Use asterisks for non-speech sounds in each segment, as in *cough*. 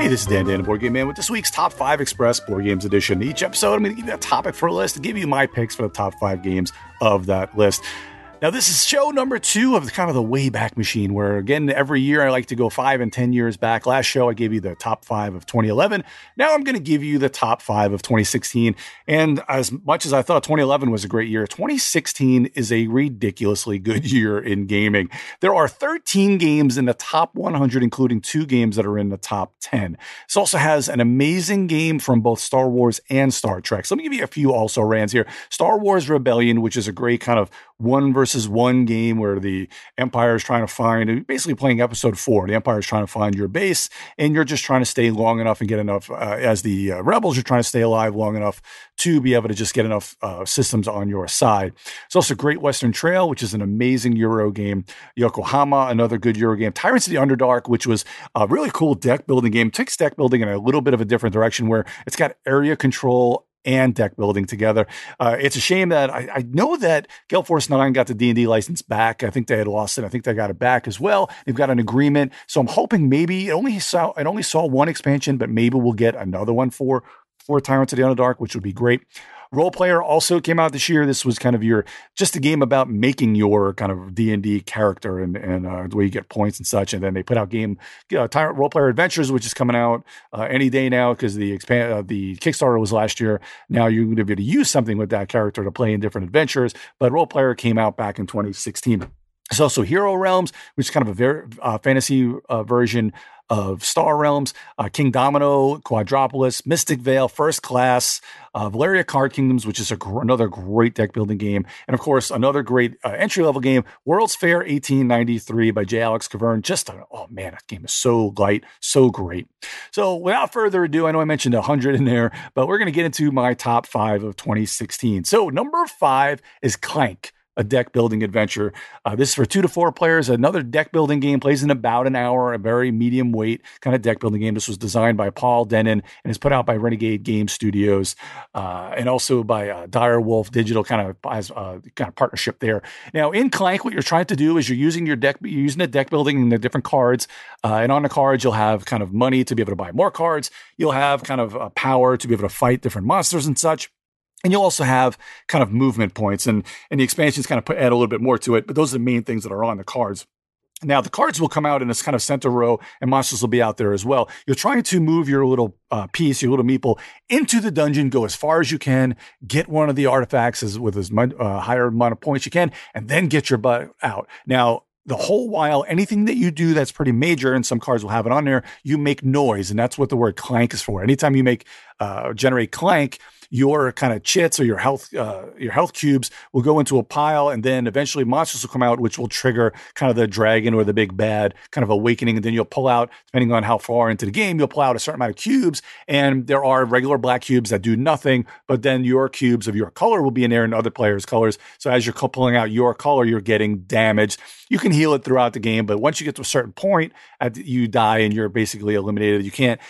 Hey, this is Dan Dan, Board Game Man, with this week's Top 5 Express Board Games Edition. Each episode, I'm going to give you a topic for a list give you my picks for the top five games of that list. Now, this is show number two of the kind of the way back machine, where again, every year I like to go five and 10 years back. Last show, I gave you the top five of 2011. Now I'm going to give you the top five of 2016. And as much as I thought 2011 was a great year, 2016 is a ridiculously good *laughs* year in gaming. There are 13 games in the top 100, including two games that are in the top 10. This also has an amazing game from both Star Wars and Star Trek. So let me give you a few also rans here. Star Wars Rebellion, which is a great kind of one versus one game where the Empire is trying to find, basically playing episode four. The Empire is trying to find your base, and you're just trying to stay long enough and get enough, uh, as the uh, rebels, you're trying to stay alive long enough to be able to just get enough uh, systems on your side. It's also Great Western Trail, which is an amazing Euro game. Yokohama, another good Euro game. Tyrants of the Underdark, which was a really cool deck building game. Takes deck building in a little bit of a different direction where it's got area control and deck building together. Uh, it's a shame that I, I, know that Gale Force 9 got the D&D license back. I think they had lost it. I think they got it back as well. They've got an agreement. So I'm hoping maybe it only saw it only saw one expansion, but maybe we'll get another one for for Tyrants of the Underdark, which would be great. Roll Player also came out this year. This was kind of your just a game about making your kind of D and D character and and uh, the way you get points and such. And then they put out game uh, Tyrant Roll Player Adventures, which is coming out uh, any day now because the expand uh, the Kickstarter was last year. Now you're going to be able to use something with that character to play in different adventures. But Roll Player came out back in 2016. There's also Hero Realms, which is kind of a very uh, fantasy uh, version of Star Realms, uh, Kingdomino, Quadropolis, Mystic Vale, First Class, uh, Valeria Card Kingdoms, which is gr- another great deck building game, and of course another great uh, entry level game, World's Fair 1893 by J. Alex Kevern. Just a, oh man, that game is so light, so great. So without further ado, I know I mentioned 100 in there, but we're going to get into my top five of 2016. So number five is Clank a deck building adventure. Uh, this is for two to four players. Another deck building game plays in about an hour, a very medium weight kind of deck building game. This was designed by Paul Dennen and is put out by Renegade Game Studios uh, and also by uh, Dire Wolf Digital, kind of has uh, kind of partnership there. Now in Clank, what you're trying to do is you're using your deck, you're using the deck building and the different cards, uh, and on the cards you'll have kind of money to be able to buy more cards. You'll have kind of uh, power to be able to fight different monsters and such. And you'll also have kind of movement points and, and the expansions kind of put, add a little bit more to it, but those are the main things that are on the cards. Now, the cards will come out in this kind of center row, and monsters will be out there as well. You're trying to move your little uh, piece, your little meeple, into the dungeon, go as far as you can, get one of the artifacts as, with as much, uh, higher amount of points you can, and then get your butt out. Now, the whole while, anything that you do that's pretty major, and some cards will have it on there, you make noise, and that's what the word clank is for. Anytime you make uh, generate clank, your kind of chits or your health uh, your health cubes will go into a pile, and then eventually monsters will come out, which will trigger kind of the dragon or the big bad kind of awakening. And then you'll pull out, depending on how far into the game, you'll pull out a certain amount of cubes. And there are regular black cubes that do nothing, but then your cubes of your color will be in there and other players' colors. So as you're pulling out your color, you're getting damaged. You can heal it throughout the game, but once you get to a certain point, you die and you're basically eliminated. You can't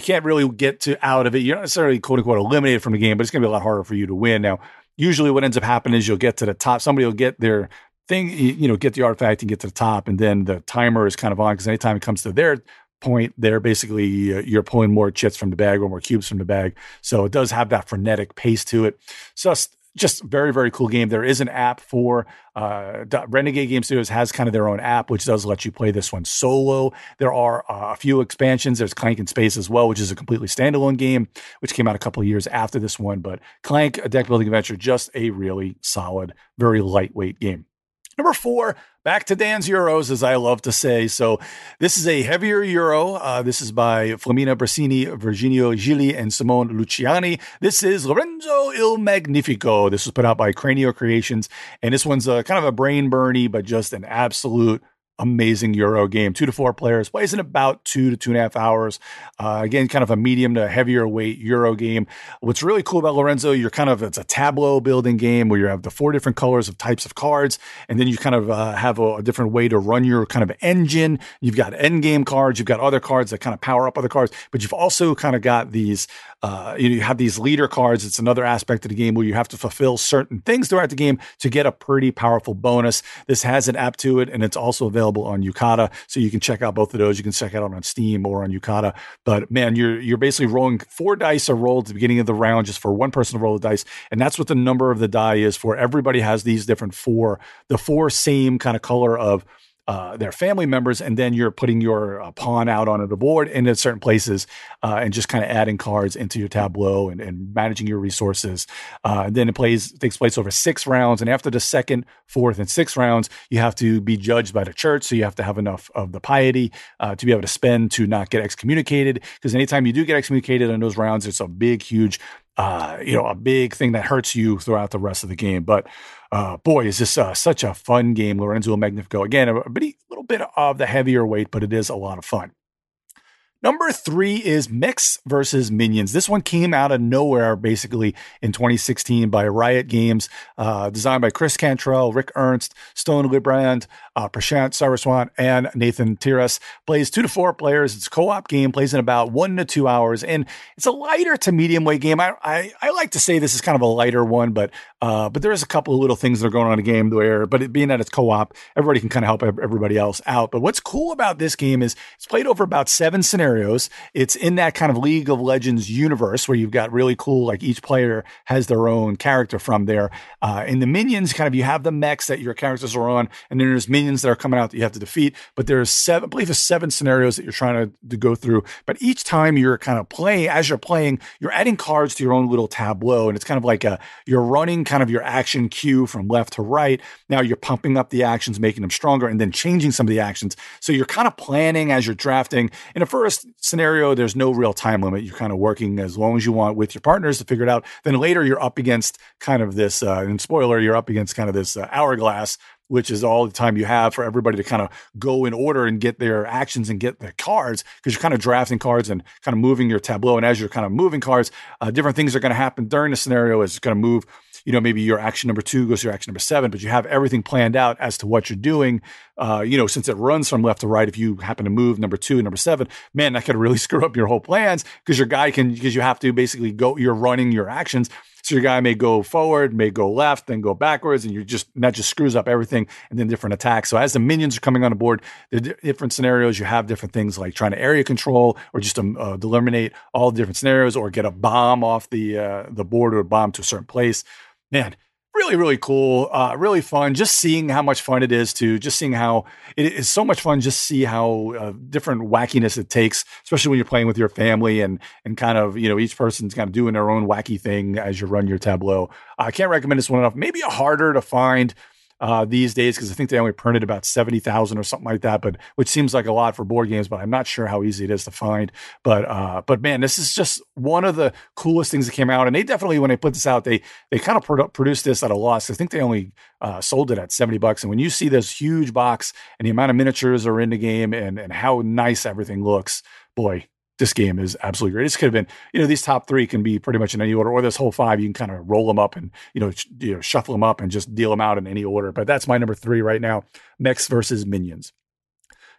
you can't really get to out of it. You're not necessarily quote unquote eliminated from the game, but it's going to be a lot harder for you to win. Now, usually what ends up happening is you'll get to the top. Somebody will get their thing, you know, get the artifact and get to the top, and then the timer is kind of on because anytime it comes to their point there. Basically, uh, you're pulling more chits from the bag or more cubes from the bag. So it does have that frenetic pace to it. So just very very cool game. There is an app for uh, renegade game studios has kind of their own app which does let you play this one solo. There are uh, a few expansions. There's clank in space as well which is a completely standalone game which came out a couple of years after this one. But clank a deck building adventure just a really solid very lightweight game Number four, back to Dan's Euros, as I love to say. So, this is a heavier Euro. Uh, this is by Flaminia Brasini, Virginio Gigli, and Simone Luciani. This is Lorenzo Il Magnifico. This was put out by Cranio Creations. And this one's a, kind of a brain burny, but just an absolute amazing Euro game. Two to four players, plays in about two to two and a half hours. Uh, again, kind of a medium to heavier weight Euro game. What's really cool about Lorenzo, you're kind of, it's a tableau building game where you have the four different colors of types of cards, and then you kind of uh, have a, a, different way to run your kind of engine. You've got end game cards, you've got other cards that kind of power up other cards, but you've also kind of got these uh, you have these leader cards. It's another aspect of the game where you have to fulfill certain things throughout the game to get a pretty powerful bonus. This has an app to it, and it's also available on Yucata, so you can check out both of those. You can check it out on Steam or on Yucata. But man, you're you're basically rolling four dice are rolled at the beginning of the round just for one person to roll the dice, and that's what the number of the die is for. Everybody has these different four, the four same kind of color of uh, their family members, and then you're putting your uh, pawn out onto the board in certain places, uh, and just kind of adding cards into your tableau and, and managing your resources. Uh, and then it plays takes place over six rounds, and after the second, fourth, and sixth rounds, you have to be judged by the church, so you have to have enough of the piety uh, to be able to spend to not get excommunicated. Because anytime you do get excommunicated in those rounds, it's a big, huge uh, you know, a big thing that hurts you throughout the rest of the game. But uh, boy, is this uh, such a fun game, Lorenzo Magnifico. Again, a, a little bit of the heavier weight, but it is a lot of fun. Number three is Mechs versus Minions. This one came out of nowhere, basically, in 2016 by Riot Games, uh, designed by Chris Cantrell, Rick Ernst, Stone Librande, uh, Prashant Saraswat, and Nathan Tiras. Plays two to four players. It's a co-op game, plays in about one to two hours, and it's a lighter to medium weight game. I, I, I like to say this is kind of a lighter one, but uh, but there is a couple of little things that are going on in the game where, but it being that it's co-op, everybody can kind of help everybody else out. But what's cool about this game is it's played over about seven scenarios scenarios. It's in that kind of League of Legends universe where you've got really cool, like each player has their own character from there. Uh, in the minions, kind of you have the mechs that your characters are on, and then there's minions that are coming out that you have to defeat. But there's seven, I believe there's seven scenarios that you're trying to, to go through. But each time you're kind of playing, as you're playing, you're adding cards to your own little tableau. And it's kind of like a, you're running kind of your action queue from left to right. Now you're pumping up the actions, making them stronger, and then changing some of the actions. So you're kind of planning as you're drafting. And at first, scenario, there's no real time limit. You're kind of working as long as you want with your partners to figure it out. Then later, you're up against kind of this, uh, and spoiler, you're up against kind of this uh, hourglass which is all the time you have for everybody to kind of go in order and get their actions and get their cards because you're kind of drafting cards and kind of moving your tableau. And as you're kind of moving cards, uh, different things are going to happen during the scenario. Is going to move you know, maybe your action number two goes to your action number seven, but you have everything planned out as to what you're doing. Uh, you know, since it runs from left to right, if you happen to move number two and number seven, man, that could really *laughs* screw up your whole plans because your guy can, because you have to basically go, you're running your actions. So your guy may go forward, may go left, then go backwards, and you're just that just screws up everything, and then different attacks. So as the minions are coming on the board, the different scenarios you have different things like trying to area control or just um, uh, eliminate all different scenarios, or get a bomb off the uh, the board or a bomb to a certain place man, really, really cool. Uh, really fun. Just seeing how much fun it is to just seeing how it is so much fun. Just see how uh, different wackiness it takes, especially when you're playing with your family and and kind of you know each person's kind of doing their own wacky thing as you run your tableau. I can't recommend this one enough. Maybe a harder to find uh, these days because I think they only printed about 70,000 or something like that, but which seems like a lot for board games, but I'm not sure how easy it is to find. But uh, but man, this is just one of the coolest things that came out. And they definitely, when they put this out, they they kind of pro- produced this at a loss. I think they only uh, sold it at 70 bucks. And when you see this huge box and the amount of miniatures are in the game and, and how nice everything looks, boy, this game is absolutely great. This could have been, you know, these top three can be pretty much in any order, or this whole five, you can kind of roll them up and, you know, sh- you know, shuffle them up and just deal them out in any order. But that's my number three right now Mechs versus Minions.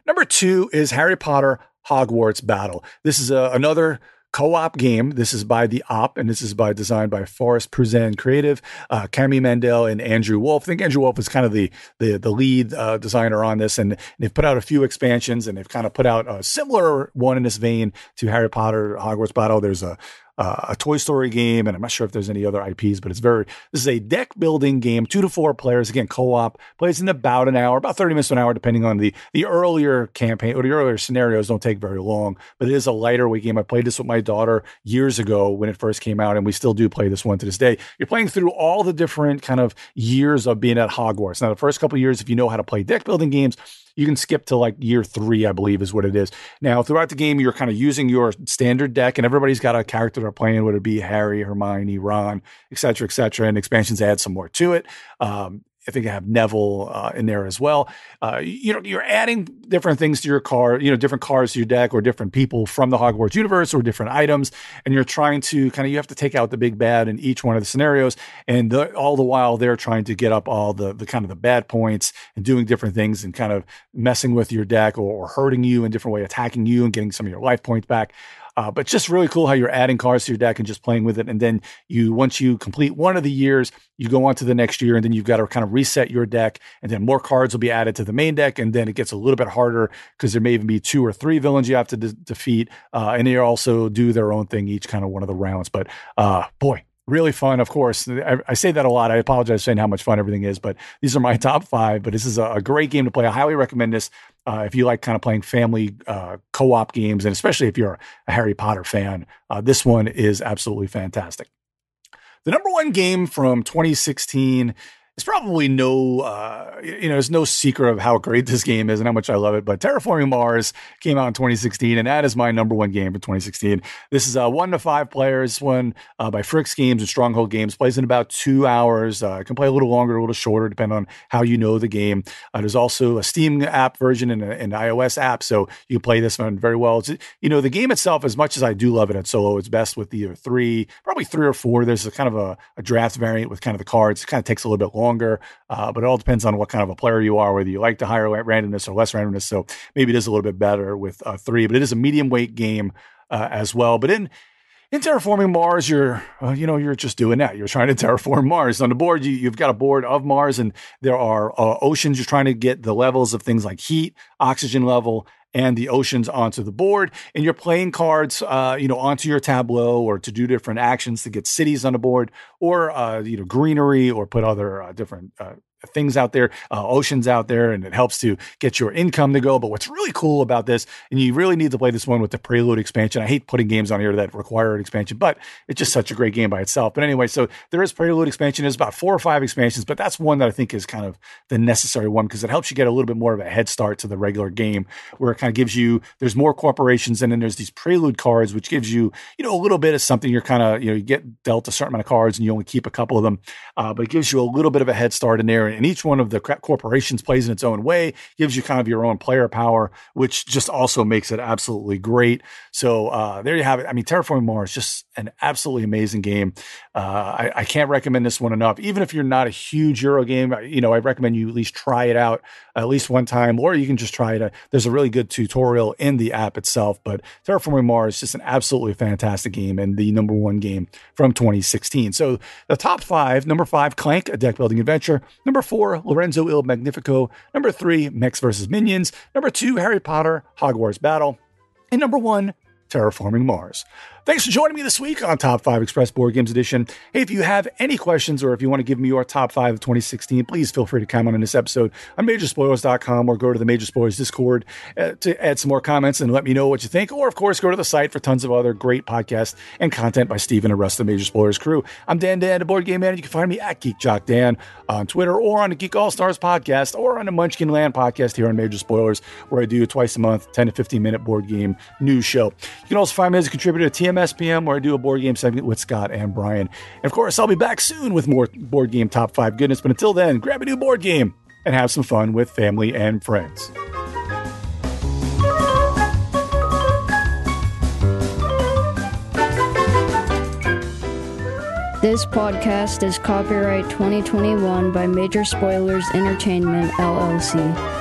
Number two is Harry Potter Hogwarts Battle. This is uh, another co-op game. This is by the Op, and this is by designed by Forrest Pruzan Creative, uh, Kami Mandell and Andrew Wolf. I think Andrew Wolf is kind of the the, the lead uh, designer on this, and, and, they've put out a few expansions, and they've kind of put out a similar one in this vein to Harry Potter Hogwarts Battle. There's a uh, a Toy Story game, and I'm not sure if there's any other IPs, but it's very. This is a deck building game, two to four players. Again, co-op plays in about an hour, about 30 minutes to an hour, depending on the the earlier campaign or the earlier scenarios. Don't take very long, but it is a lighter weight game. I played this with my daughter years ago when it first came out, and we still do play this one to this day. You're playing through all the different kind of years of being at Hogwarts. Now, the first couple years, if you know how to play deck building games, you can skip to like year three, I believe is what it is. Now, throughout the game, you're kind of using your standard deck, and everybody's got a character they're playing, whether it be Harry, Hermione, Ron, et cetera, et cetera. And expansions add some more to it. Um, I think I have Neville uh, in there as well. Uh, you know, you're adding different things to your car, you know, different cars to your deck or different people from the Hogwarts universe or different items. And you're trying to kind of, you have to take out the big bad in each one of the scenarios. And the, all the while they're trying to get up all the, the kind of the bad points and doing different things and kind of messing with your deck or, or hurting you in different way, attacking you and getting some of your life points back. Uh, but just really cool how you're adding cards to your deck and just playing with it. And then you, once you complete one of the years, you go on to the next year, and then you've got to kind of reset your deck, and then more cards will be added to the main deck, and then it gets a little bit harder because there may even be two or three villains you have to de- defeat, uh, and they also do their own thing each kind of one of the rounds. But uh, boy, really fun. Of course, I, I, say that a lot. I apologize saying how much fun everything is, but these are my *laughs* top five. But this is a, a great game to play. I highly recommend this uh, if you like kind of playing family uh, co-op games, and especially if you're a Harry Potter fan. Uh, this one is absolutely fantastic. The number one game from 2016 it's probably no, uh, you know, there's no secret of how great this game is and how much I love it. But Terraforming Mars came out in 2016, and that is my number one game for 2016. This is a uh, one to five players, one uh, by FryxGames and Stronghold Games. Plays in about two hours. Uh, can play a little longer, a little shorter, depending on how you know the game. Uh, there's also a Steam app version and an iOS app, so you can play this one very well. It's, you know, the game itself, as much as I do love it at solo, it's best with either three, probably three or four. There's a kind of a, a draft variant with kind of the cards. It kind of takes a little bit longer longer. Uh, but it all depends on what kind of a player you are, whether you like the higher randomness or less randomness. So maybe it is a little bit better with uh, three, but it is a medium weight game uh, as well. But in in terraforming Mars, you're uh, you know you're just doing that. You're trying to *laughs* terraform Mars. On the board, you, have got a board of Mars, and there are uh, oceans. You're trying to get the levels of things like heat, oxygen level, and the oceans onto the board. And you're playing cards, uh, you know, onto your tableau or to do different actions to get cities on the board or, uh, you know, greenery or put other uh, different uh, things out there, uh, oceans out there, and it helps to get your income to go. But what's really cool about this, and you really need to play this one with the Prelude expansion. I hate putting games on here that require an expansion, but it's just such a great game by itself. But anyway, so there is Prelude expansion. There's about four or five expansions, but that's one that I think is kind of the necessary one because it helps you get a little bit more of a head start to the regular game, where it kind of gives you there's more corporations, and then there's these Prelude cards, which gives you you know a little bit of something. You're kind of you know you get dealt a certain amount of cards, and you only keep a couple of them, uh, but it gives you a little bit of a head start in there and each one of the corporations plays in its own way, gives you kind of your own player power, which just also makes it absolutely great. So uh, there you have it. I mean, Terraforming Mars is just an absolutely amazing game. Uh, I, I, can't recommend this one enough. Even if you're not a huge Euro game, you know, I recommend you at least try it out at least one time, or you can just try it. There's a really good tutorial in the app itself. But Terraforming Mars is just an absolutely fantastic game and the number one game from 2016. So the top five: number five, Clank, a deck building adventure. Number four, Lorenzo Il Magnifico. Number three, Mechs versus Minions. Number two, Harry Potter, Hogwarts Battle. And number one, Terraforming Mars. Thanks for joining me this week on Top 5 Express Board Games Edition. Hey, if you have any questions or if you want to give me your top 5 of 2016, please feel free to comment on this episode on Majorspoilers.com or go to the Major Spoilers Discord uh, to add some more comments and let me know what you think. Or, of course, go to the site for tons of other great podcasts and content by Stephen and the rest of the Major Spoilers crew. I'm Dan Dan, the board game man. You can find me at Geek Jock Dan on Twitter or on the Geek All Stars podcast or on the Munchkin Land podcast here on Major Spoilers, where I do twice a month, 10 to 15 minute board game news show. You can also find me as a contributor to TMSPM, where I do a board game segment with Scott and Brian. And of course, I'll be back soon with more board game top five goodness. But until then, grab a new board game and have some fun with family and friends. This podcast is copyright 2021 by Major Spoilers Entertainment, LLC.